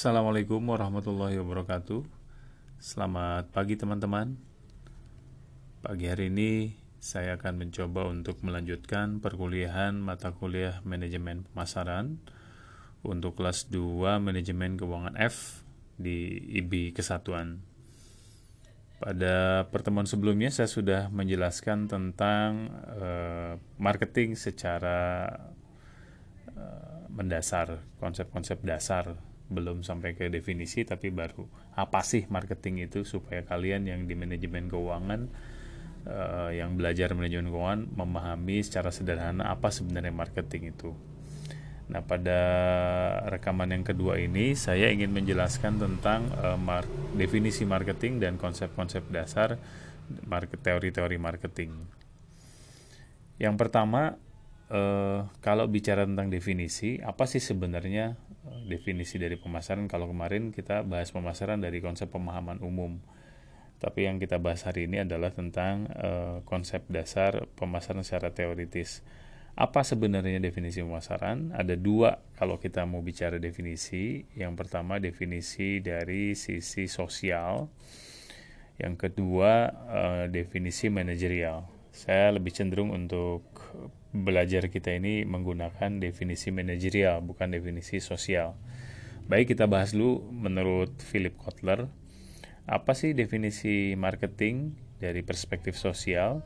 Assalamualaikum warahmatullahi wabarakatuh. Selamat pagi teman-teman. Pagi hari ini saya akan mencoba untuk melanjutkan perkuliahan mata kuliah manajemen pemasaran untuk kelas 2 manajemen keuangan F di IB Kesatuan. Pada pertemuan sebelumnya saya sudah menjelaskan tentang uh, marketing secara uh, mendasar, konsep-konsep dasar belum sampai ke definisi tapi baru apa sih marketing itu supaya kalian yang di manajemen keuangan uh, yang belajar manajemen keuangan memahami secara sederhana apa sebenarnya marketing itu. Nah, pada rekaman yang kedua ini saya ingin menjelaskan tentang uh, mar definisi marketing dan konsep-konsep dasar market teori-teori marketing. Yang pertama uh, kalau bicara tentang definisi, apa sih sebenarnya definisi dari pemasaran? Kalau kemarin kita bahas pemasaran dari konsep pemahaman umum, tapi yang kita bahas hari ini adalah tentang uh, konsep dasar pemasaran secara teoritis. Apa sebenarnya definisi pemasaran? Ada dua kalau kita mau bicara definisi. Yang pertama definisi dari sisi sosial, yang kedua uh, definisi manajerial. Saya lebih cenderung untuk belajar kita ini menggunakan definisi manajerial bukan definisi sosial. Baik kita bahas dulu menurut Philip Kotler apa sih definisi marketing dari perspektif sosial?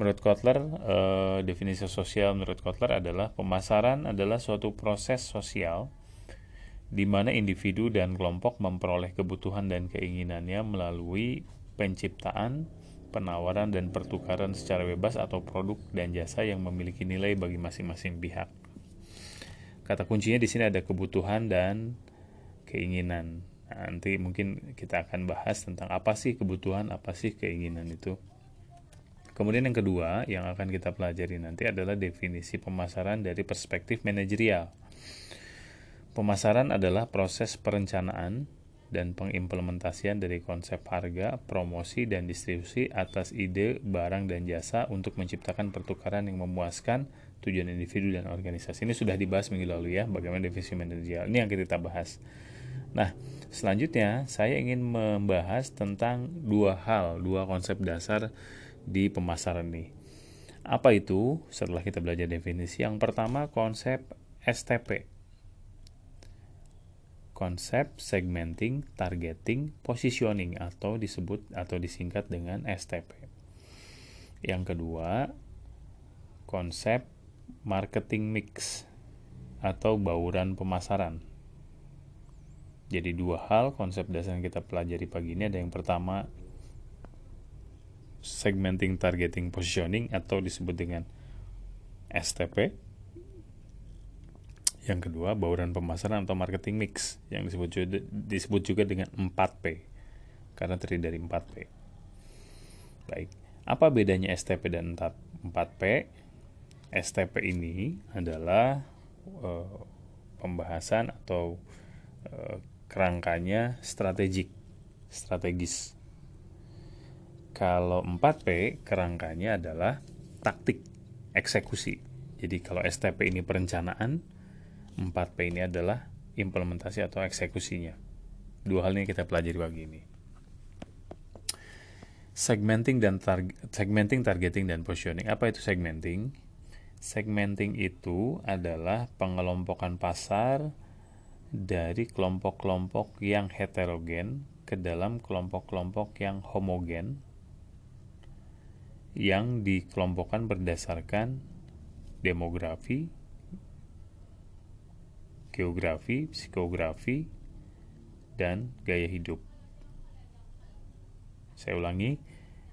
Menurut Kotler, eh, definisi sosial menurut Kotler adalah pemasaran adalah suatu proses sosial di mana individu dan kelompok memperoleh kebutuhan dan keinginannya melalui penciptaan, penawaran dan pertukaran secara bebas atau produk dan jasa yang memiliki nilai bagi masing-masing pihak. Kata kuncinya di sini ada kebutuhan dan keinginan. Nah, nanti mungkin kita akan bahas tentang apa sih kebutuhan, apa sih keinginan itu. Kemudian yang kedua yang akan kita pelajari nanti adalah definisi pemasaran dari perspektif manajerial. Pemasaran adalah proses perencanaan, dan pengimplementasian dari konsep harga, promosi, dan distribusi atas ide, barang, dan jasa untuk menciptakan pertukaran yang memuaskan tujuan individu dan organisasi. Ini sudah dibahas minggu lalu ya, bagaimana definisi manajerial. Ini yang kita bahas. Nah, selanjutnya saya ingin membahas tentang dua hal, dua konsep dasar di pemasaran ini. Apa itu? Setelah kita belajar definisi, yang pertama konsep STP konsep segmenting, targeting, positioning atau disebut atau disingkat dengan STP. Yang kedua, konsep marketing mix atau bauran pemasaran. Jadi dua hal konsep dasar yang kita pelajari pagi ini ada yang pertama segmenting, targeting, positioning atau disebut dengan STP yang kedua, bauran pemasaran atau marketing mix yang disebut juga, disebut juga dengan 4P karena terdiri dari 4P. Baik, apa bedanya STP dan 4P? STP ini adalah uh, pembahasan atau uh, kerangkanya strategik, strategis. Kalau 4P kerangkanya adalah taktik, eksekusi. Jadi kalau STP ini perencanaan, 4P ini adalah implementasi atau eksekusinya. Dua hal ini kita pelajari pagi ini. Segmenting dan target, segmenting, targeting dan positioning. Apa itu segmenting? Segmenting itu adalah pengelompokan pasar dari kelompok-kelompok yang heterogen ke dalam kelompok-kelompok yang homogen yang dikelompokkan berdasarkan demografi, geografi, psikografi, dan gaya hidup. Saya ulangi,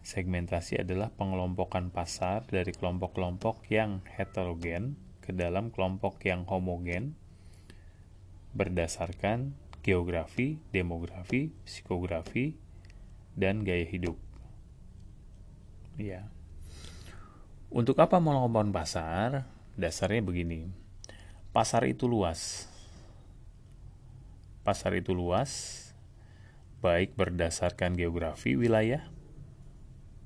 segmentasi adalah pengelompokan pasar dari kelompok-kelompok yang heterogen ke dalam kelompok yang homogen berdasarkan geografi, demografi, psikografi, dan gaya hidup. Ya. Untuk apa mengelompokkan pasar? Dasarnya begini. Pasar itu luas pasar itu luas, baik berdasarkan geografi wilayah,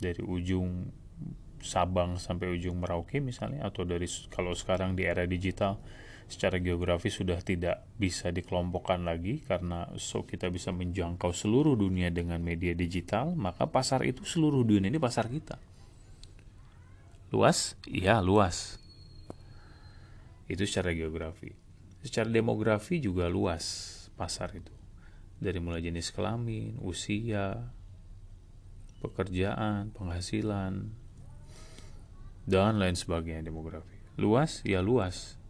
dari ujung Sabang sampai ujung Merauke misalnya, atau dari kalau sekarang di era digital secara geografi sudah tidak bisa dikelompokkan lagi karena so kita bisa menjangkau seluruh dunia dengan media digital, maka pasar itu seluruh dunia ini pasar kita. Luas? Iya, luas. Itu secara geografi. Secara demografi juga luas pasar itu. Dari mulai jenis kelamin, usia, pekerjaan, penghasilan, dan lain sebagainya demografi. Luas? Ya luas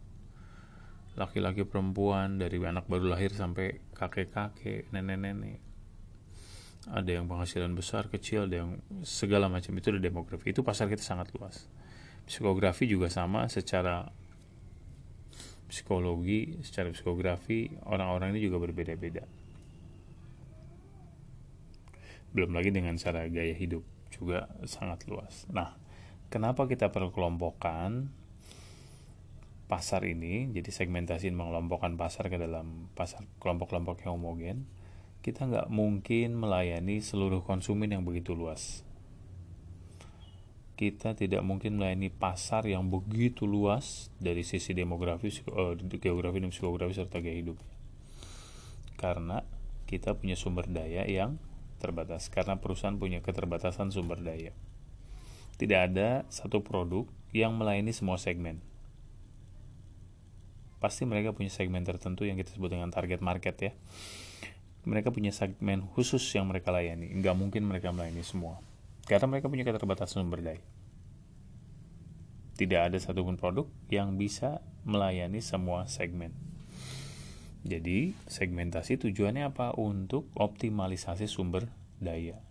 laki-laki perempuan dari anak baru lahir sampai kakek-kakek, nenek-nenek. Ada yang penghasilan besar, kecil, ada yang segala macam itu ada demografi. Itu pasar kita sangat luas. Psikografi juga sama secara psikologi, secara psikografi orang-orang ini juga berbeda-beda. Belum lagi dengan cara gaya hidup juga sangat luas. Nah, kenapa kita perlu kelompokan pasar ini, jadi segmentasi mengelompokkan pasar ke dalam pasar kelompok-kelompok yang homogen, kita nggak mungkin melayani seluruh konsumen yang begitu luas. Kita tidak mungkin melayani pasar yang begitu luas dari sisi demografi, uh, geografi dan psikografi serta gaya hidup. Karena kita punya sumber daya yang terbatas. Karena perusahaan punya keterbatasan sumber daya. Tidak ada satu produk yang melayani semua segmen pasti mereka punya segmen tertentu yang kita sebut dengan target market ya mereka punya segmen khusus yang mereka layani nggak mungkin mereka melayani semua karena mereka punya keterbatasan sumber daya. Tidak ada satupun produk yang bisa melayani semua segmen. Jadi segmentasi tujuannya apa? Untuk optimalisasi sumber daya.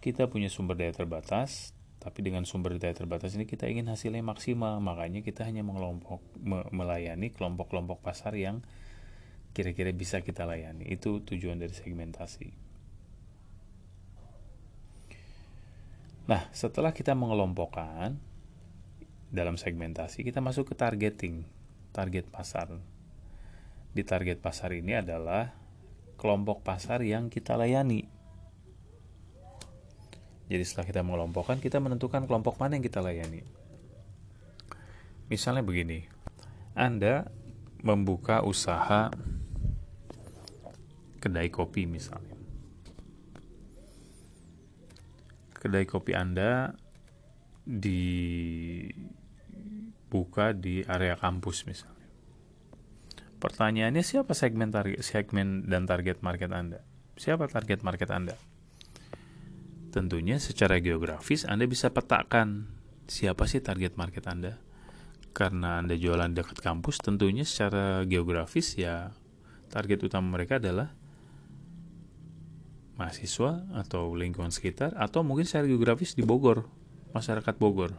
Kita punya sumber daya terbatas tapi dengan sumber daya terbatas ini kita ingin hasilnya maksimal, makanya kita hanya mengelompok me, melayani kelompok-kelompok pasar yang kira-kira bisa kita layani. Itu tujuan dari segmentasi. Nah, setelah kita mengelompokkan dalam segmentasi, kita masuk ke targeting, target pasar. Di target pasar ini adalah kelompok pasar yang kita layani jadi setelah kita mengelompokkan, kita menentukan kelompok mana yang kita layani. Misalnya begini, Anda membuka usaha kedai kopi misalnya. Kedai kopi Anda dibuka di area kampus misalnya. Pertanyaannya siapa segmen target segmen dan target market Anda? Siapa target market Anda? Tentunya secara geografis Anda bisa petakan siapa sih target market Anda. Karena Anda jualan dekat kampus, tentunya secara geografis ya target utama mereka adalah mahasiswa atau lingkungan sekitar atau mungkin secara geografis di Bogor, masyarakat Bogor.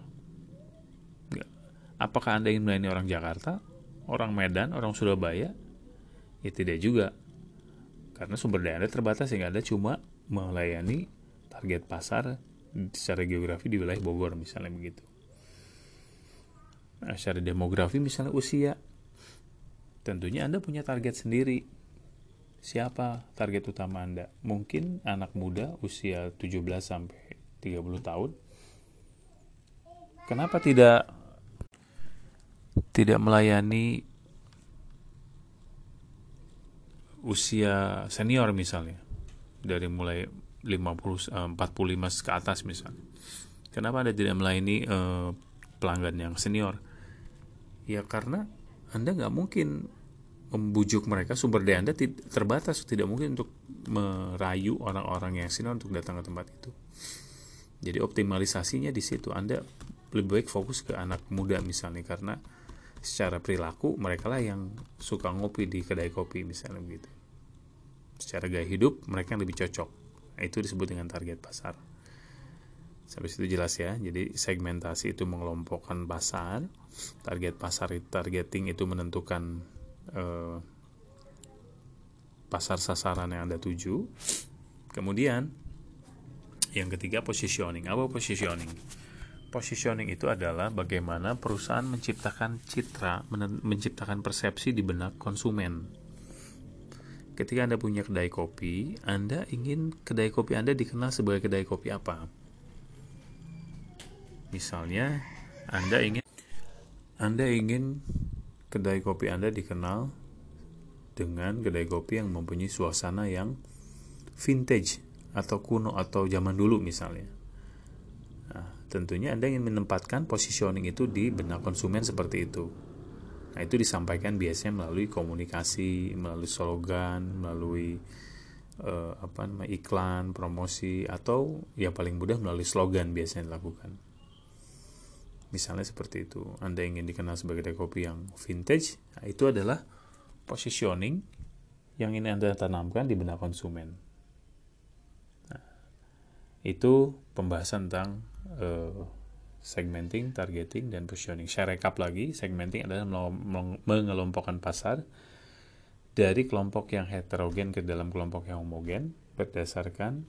Apakah Anda ingin melayani orang Jakarta, orang Medan, orang Surabaya? Ya tidak juga. Karena sumber daya Anda terbatas sehingga Anda cuma melayani target pasar secara geografi di wilayah Bogor misalnya begitu. Nah, secara demografi misalnya usia, tentunya Anda punya target sendiri. Siapa target utama Anda? Mungkin anak muda usia 17 sampai 30 tahun. Kenapa tidak tidak melayani usia senior misalnya? Dari mulai 50 45 eh, ke atas misalnya. Kenapa Anda tidak melayani uh, pelanggan yang senior? Ya karena Anda nggak mungkin membujuk mereka sumber daya Anda terbatas. Tidak mungkin untuk merayu orang-orang yang senior untuk datang ke tempat itu. Jadi optimalisasinya di situ. Anda lebih baik fokus ke anak muda misalnya karena secara perilaku mereka lah yang suka ngopi di kedai kopi misalnya begitu. Secara gaya hidup mereka yang lebih cocok. Itu disebut dengan target pasar. Sampai situ jelas ya. Jadi segmentasi itu mengelompokkan pasar. Target pasar targeting itu menentukan eh, pasar sasaran yang anda tuju kemudian yang ketiga positioning. Apa positioning? Positioning itu adalah bagaimana perusahaan menciptakan citra menciptakan persepsi di benak konsumen. Ketika Anda punya kedai kopi, Anda ingin kedai kopi Anda dikenal sebagai kedai kopi apa? Misalnya, Anda ingin Anda ingin kedai kopi Anda dikenal dengan kedai kopi yang mempunyai suasana yang vintage atau kuno atau zaman dulu misalnya. Nah, tentunya Anda ingin menempatkan positioning itu di benak konsumen seperti itu. Nah, itu disampaikan biasanya melalui komunikasi, melalui slogan, melalui uh, apa namanya iklan, promosi atau ya paling mudah melalui slogan biasanya dilakukan. Misalnya seperti itu, Anda ingin dikenal sebagai kopi yang vintage, nah itu adalah positioning yang ini Anda tanamkan di benak konsumen. Nah, itu pembahasan tentang uh, segmenting, targeting, dan positioning. Saya rekap lagi, segmenting adalah mengelompokkan pasar dari kelompok yang heterogen ke dalam kelompok yang homogen berdasarkan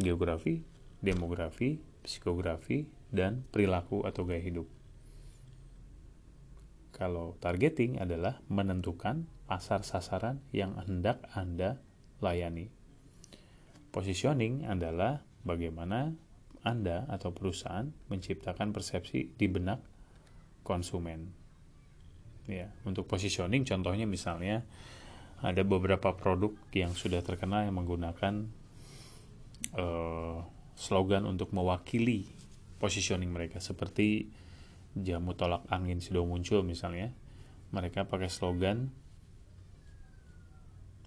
geografi, demografi, psikografi, dan perilaku atau gaya hidup. Kalau targeting adalah menentukan pasar sasaran yang hendak Anda layani. Positioning adalah bagaimana anda atau perusahaan menciptakan persepsi di benak konsumen. Ya, untuk positioning contohnya misalnya ada beberapa produk yang sudah terkenal yang menggunakan uh, slogan untuk mewakili positioning mereka. Seperti jamu tolak angin sudah muncul misalnya mereka pakai slogan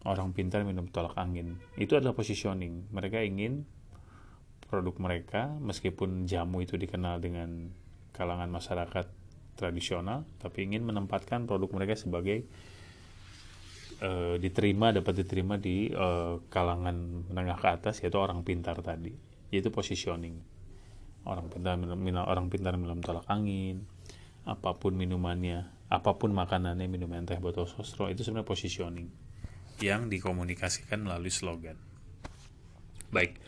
orang pintar minum tolak angin. Itu adalah positioning. Mereka ingin produk mereka meskipun jamu itu dikenal dengan kalangan masyarakat tradisional tapi ingin menempatkan produk mereka sebagai uh, diterima dapat diterima di uh, kalangan menengah ke atas yaitu orang pintar tadi. Yaitu positioning orang pintar minum, orang pintar minum tolak angin apa pun minumannya apa pun makanannya minum teh botol sosro itu sebenarnya positioning yang dikomunikasikan melalui slogan baik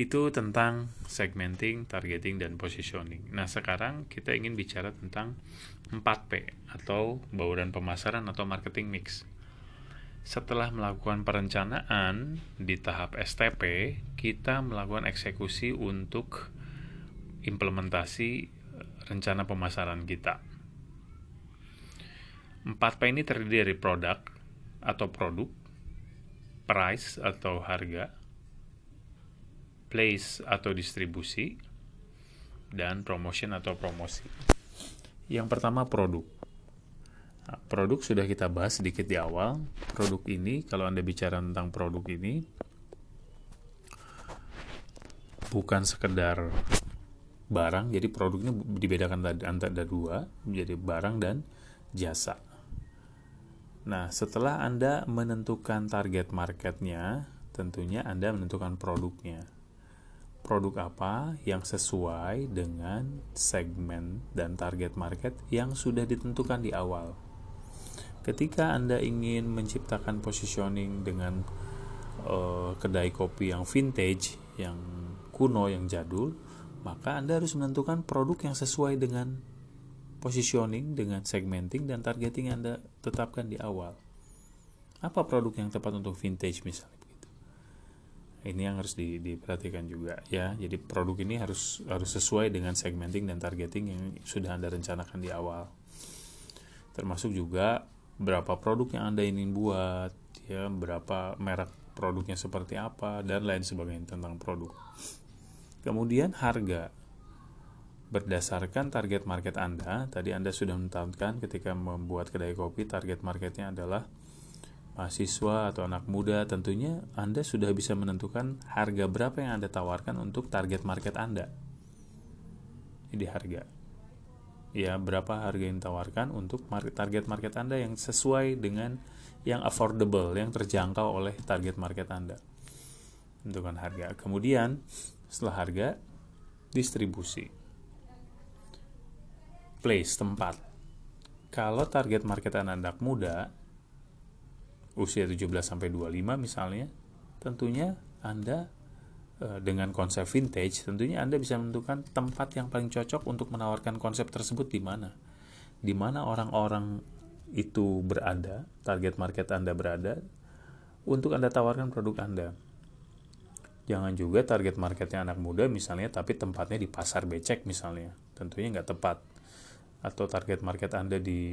itu tentang segmenting, targeting, dan positioning. Nah, sekarang kita ingin bicara tentang 4P atau bauran pemasaran atau marketing mix. Setelah melakukan perencanaan di tahap STP, kita melakukan eksekusi untuk implementasi rencana pemasaran kita. 4P ini terdiri dari produk atau produk, price atau harga, place atau distribusi, dan promotion atau promosi. Yang pertama produk. Nah, produk sudah kita bahas sedikit di awal. Produk ini, kalau Anda bicara tentang produk ini, bukan sekedar barang, jadi produk ini dibedakan antara dua, menjadi barang dan jasa. Nah, setelah Anda menentukan target marketnya, tentunya Anda menentukan produknya produk apa yang sesuai dengan segmen dan target market yang sudah ditentukan di awal. Ketika Anda ingin menciptakan positioning dengan uh, kedai kopi yang vintage, yang kuno, yang jadul, maka Anda harus menentukan produk yang sesuai dengan positioning, dengan segmenting dan targeting yang Anda tetapkan di awal. Apa produk yang tepat untuk vintage misalnya? ini yang harus di, diperhatikan juga ya jadi produk ini harus harus sesuai dengan segmenting dan targeting yang sudah anda rencanakan di awal termasuk juga berapa produk yang anda ingin buat ya berapa merek produknya seperti apa dan lain sebagainya tentang produk kemudian harga berdasarkan target market anda tadi anda sudah menetapkan ketika membuat kedai kopi target marketnya adalah mahasiswa atau anak muda, tentunya Anda sudah bisa menentukan harga berapa yang Anda tawarkan untuk target market Anda. Ini harga. Ya, berapa harga yang ditawarkan untuk target market Anda yang sesuai dengan yang affordable, yang terjangkau oleh target market Anda. Tentukan harga. Kemudian, setelah harga, distribusi. Place, tempat. Kalau target market anak muda, usia 17 sampai 25 misalnya, tentunya Anda eh, dengan konsep vintage, tentunya Anda bisa menentukan tempat yang paling cocok untuk menawarkan konsep tersebut di mana. Di mana orang-orang itu berada, target market Anda berada, untuk Anda tawarkan produk Anda. Jangan juga target marketnya anak muda misalnya, tapi tempatnya di pasar becek misalnya. Tentunya nggak tepat. atau target market Anda di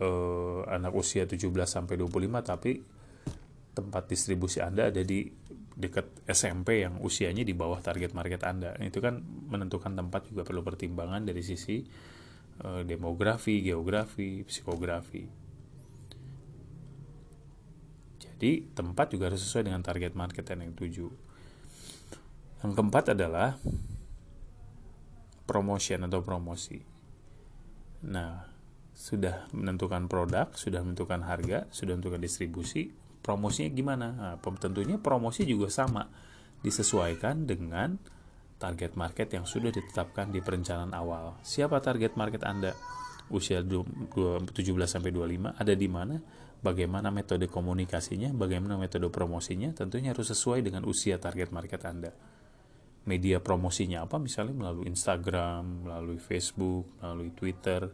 uh, anak usia 17 sampai 25 tapi tempat distribusi Anda ada di dekat SMP yang usianya di bawah target market Anda. Itu kan menentukan tempat juga perlu pertimbangan dari sisi uh, demografi, geografi, psikografi. Jadi tempat juga harus sesuai dengan target market yang tuju. Yang keempat adalah promotion atau promosi. Nah, sudah menentukan produk, sudah menentukan harga, sudah menentukan distribusi, promosinya gimana? Nah, tentunya promosi juga sama, disesuaikan dengan target market yang sudah ditetapkan di perencanaan awal. Siapa target market Anda? Usia 17 sampai 25 ada di mana? Bagaimana metode komunikasinya, bagaimana metode promosinya, tentunya harus sesuai dengan usia target market Anda media promosinya apa misalnya melalui Instagram, melalui Facebook, melalui Twitter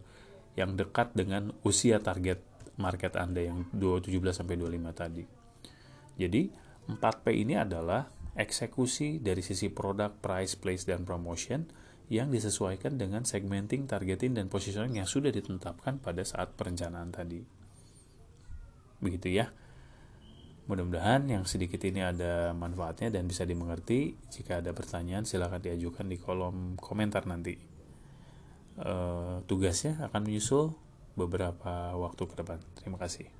yang dekat dengan usia target market Anda yang 17 sampai 25 tadi. Jadi 4P ini adalah eksekusi dari sisi produk, price, place, dan promotion yang disesuaikan dengan segmenting, targeting, dan positioning yang sudah ditetapkan pada saat perencanaan tadi. Begitu ya. Mudah-mudahan yang sedikit ini ada manfaatnya dan bisa dimengerti. Jika ada pertanyaan silahkan diajukan di kolom komentar nanti. E, tugasnya akan menyusul beberapa waktu ke depan. Terima kasih.